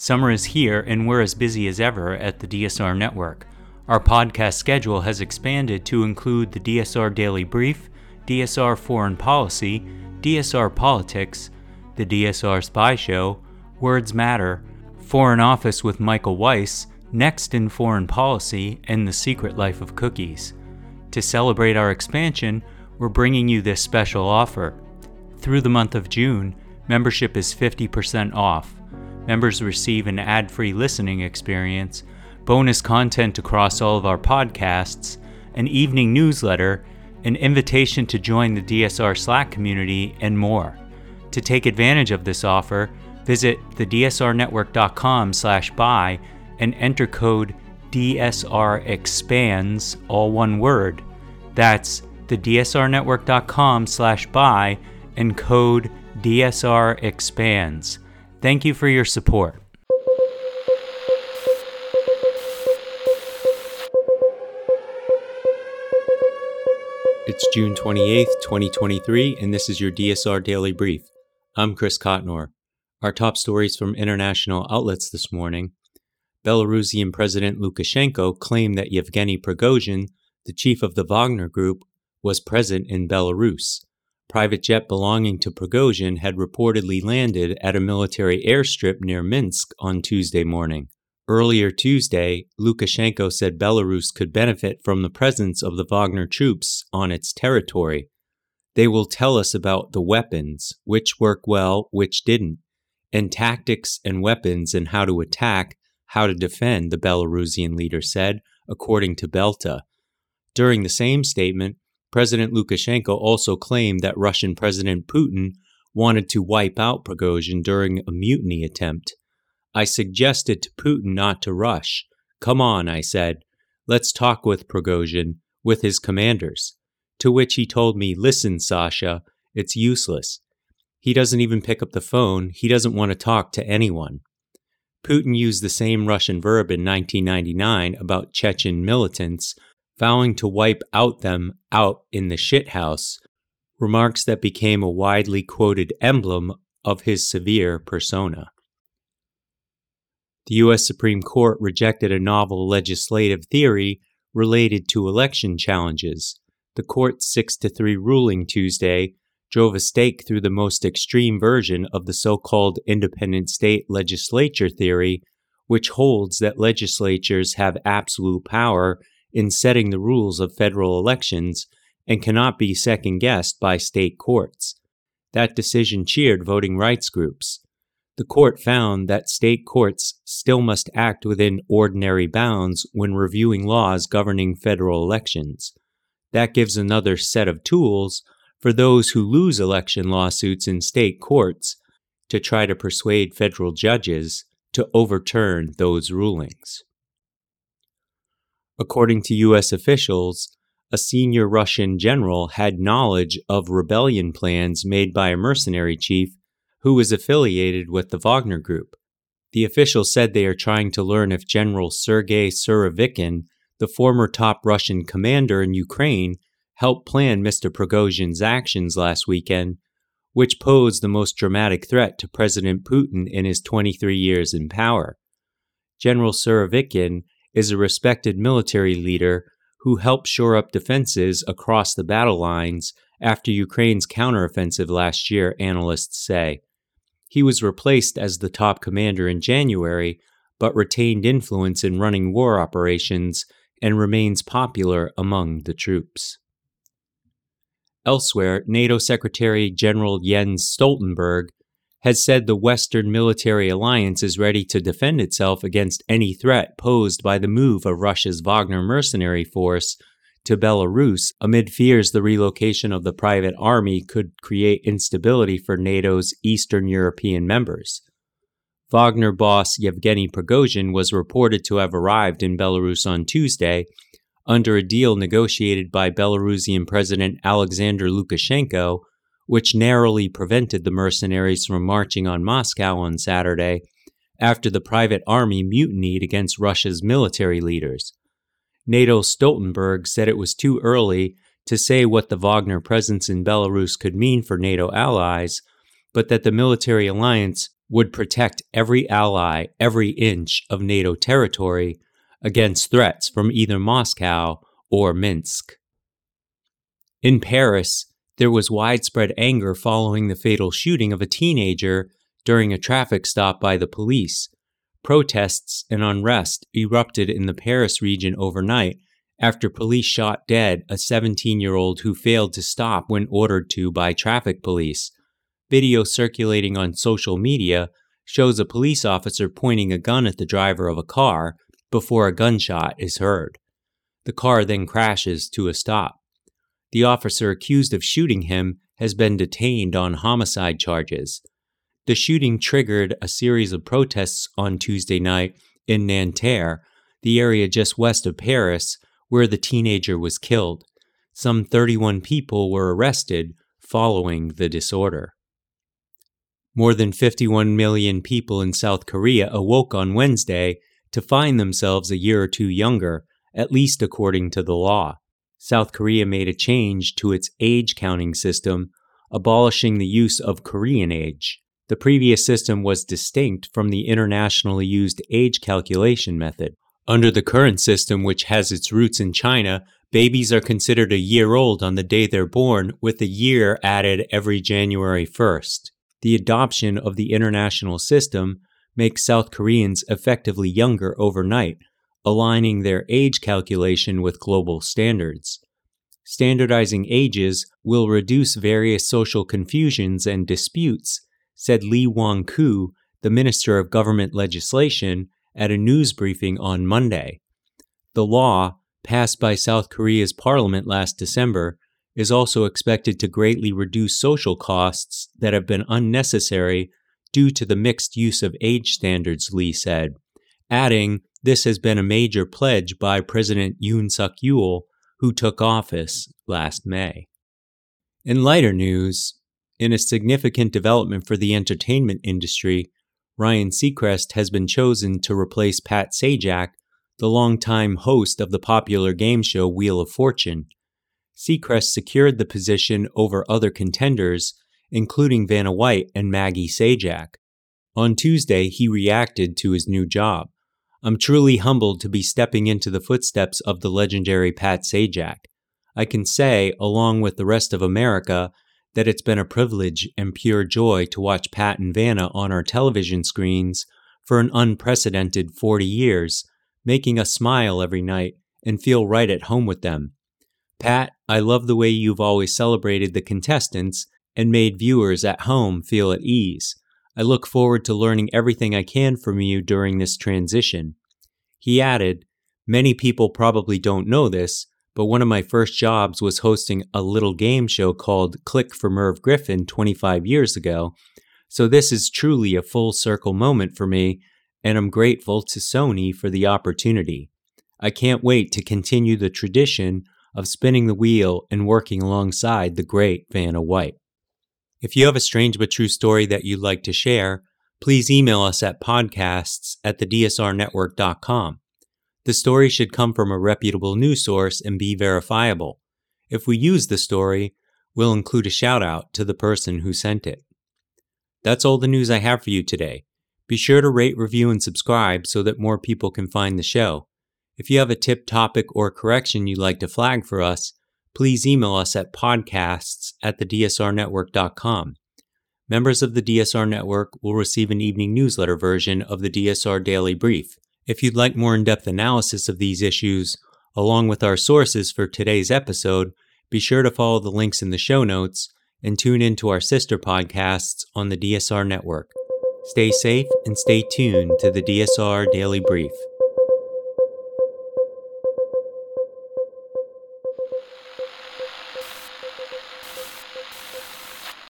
Summer is here, and we're as busy as ever at the DSR Network. Our podcast schedule has expanded to include the DSR Daily Brief, DSR Foreign Policy, DSR Politics, the DSR Spy Show, Words Matter, Foreign Office with Michael Weiss, Next in Foreign Policy, and The Secret Life of Cookies. To celebrate our expansion, we're bringing you this special offer. Through the month of June, membership is 50% off. Members receive an ad free listening experience, bonus content across all of our podcasts, an evening newsletter, an invitation to join the DSR Slack community, and more. To take advantage of this offer, visit thedsrnetwork.com slash buy and enter code DSR expands, all one word. That's thedsrnetwork.com slash buy and code DSR expands. Thank you for your support. It's June 28th, 2023, and this is your DSR Daily Brief. I'm Chris Cotnor. Our top stories from international outlets this morning Belarusian President Lukashenko claimed that Yevgeny Prigozhin, the chief of the Wagner Group, was present in Belarus. Private jet belonging to Prigozhin had reportedly landed at a military airstrip near Minsk on Tuesday morning. Earlier Tuesday, Lukashenko said Belarus could benefit from the presence of the Wagner troops on its territory. They will tell us about the weapons, which work well, which didn't, and tactics and weapons and how to attack, how to defend, the Belarusian leader said, according to Belta. During the same statement, President Lukashenko also claimed that Russian President Putin wanted to wipe out Prigozhin during a mutiny attempt. I suggested to Putin not to rush. Come on, I said. Let's talk with Prigozhin, with his commanders. To which he told me, Listen, Sasha, it's useless. He doesn't even pick up the phone. He doesn't want to talk to anyone. Putin used the same Russian verb in 1999 about Chechen militants, vowing to wipe out them out in the shithouse, remarks that became a widely quoted emblem of his severe persona. The U.S. Supreme Court rejected a novel legislative theory related to election challenges. The court's 6 to 3 ruling Tuesday drove a stake through the most extreme version of the so called independent state legislature theory, which holds that legislatures have absolute power in setting the rules of federal elections and cannot be second guessed by state courts. That decision cheered voting rights groups the court found that state courts still must act within ordinary bounds when reviewing laws governing federal elections. That gives another set of tools for those who lose election lawsuits in state courts to try to persuade federal judges to overturn those rulings. According to U.S. officials, a senior Russian general had knowledge of rebellion plans made by a mercenary chief who was affiliated with the Wagner Group. The officials said they are trying to learn if General Sergei Surovikin, the former top Russian commander in Ukraine, helped plan Mr. Prigozhin's actions last weekend, which posed the most dramatic threat to President Putin in his 23 years in power. General Surovikin is a respected military leader who helped shore up defenses across the battle lines after Ukraine's counteroffensive last year, analysts say. He was replaced as the top commander in January, but retained influence in running war operations and remains popular among the troops. Elsewhere, NATO Secretary General Jens Stoltenberg has said the Western military alliance is ready to defend itself against any threat posed by the move of Russia's Wagner mercenary force to Belarus amid fears the relocation of the private army could create instability for NATO's Eastern European members. Wagner boss Yevgeny Prigozhin was reported to have arrived in Belarus on Tuesday under a deal negotiated by Belarusian President Alexander Lukashenko, which narrowly prevented the mercenaries from marching on Moscow on Saturday after the private army mutinied against Russia's military leaders. NATO Stoltenberg said it was too early to say what the Wagner presence in Belarus could mean for NATO allies, but that the military alliance would protect every ally every inch of NATO territory against threats from either Moscow or Minsk. In Paris, there was widespread anger following the fatal shooting of a teenager during a traffic stop by the police. Protests and unrest erupted in the Paris region overnight after police shot dead a 17 year old who failed to stop when ordered to by traffic police. Video circulating on social media shows a police officer pointing a gun at the driver of a car before a gunshot is heard. The car then crashes to a stop. The officer accused of shooting him has been detained on homicide charges. The shooting triggered a series of protests on Tuesday night in Nanterre, the area just west of Paris, where the teenager was killed. Some 31 people were arrested following the disorder. More than 51 million people in South Korea awoke on Wednesday to find themselves a year or two younger, at least according to the law. South Korea made a change to its age counting system, abolishing the use of Korean age. The previous system was distinct from the internationally used age calculation method. Under the current system, which has its roots in China, babies are considered a year old on the day they're born, with a year added every January 1st. The adoption of the international system makes South Koreans effectively younger overnight, aligning their age calculation with global standards. Standardizing ages will reduce various social confusions and disputes, said Lee Wan-kyu, the Minister of Government Legislation, at a news briefing on Monday. The law, passed by South Korea's parliament last December, is also expected to greatly reduce social costs that have been unnecessary due to the mixed use of age standards, Lee said, adding this has been a major pledge by President Yoon Suk Yeol, who took office last May. In lighter news, in a significant development for the entertainment industry, Ryan Seacrest has been chosen to replace Pat Sajak, the longtime host of the popular game show Wheel of Fortune. Seacrest secured the position over other contenders, including Vanna White and Maggie Sajak. On Tuesday, he reacted to his new job. I'm truly humbled to be stepping into the footsteps of the legendary Pat Sajak. I can say, along with the rest of America, that it's been a privilege and pure joy to watch Pat and Vanna on our television screens for an unprecedented 40 years, making us smile every night and feel right at home with them. Pat, I love the way you've always celebrated the contestants and made viewers at home feel at ease. I look forward to learning everything I can from you during this transition. He added, Many people probably don't know this, but one of my first jobs was hosting a little game show called Click for Merv Griffin 25 years ago. So this is truly a full circle moment for me, and I'm grateful to Sony for the opportunity. I can't wait to continue the tradition of spinning the wheel and working alongside the great Vanna White. If you have a strange but true story that you'd like to share, please email us at podcasts at thedsrnetwork.com. The story should come from a reputable news source and be verifiable. If we use the story, we'll include a shout out to the person who sent it. That's all the news I have for you today. Be sure to rate, review, and subscribe so that more people can find the show. If you have a tip, topic, or correction you'd like to flag for us, please email us at podcasts at thedsrnetwork.com. Members of the DSR Network will receive an evening newsletter version of the DSR Daily Brief. If you'd like more in depth analysis of these issues, along with our sources for today's episode, be sure to follow the links in the show notes and tune in to our sister podcasts on the DSR Network. Stay safe and stay tuned to the DSR Daily Brief.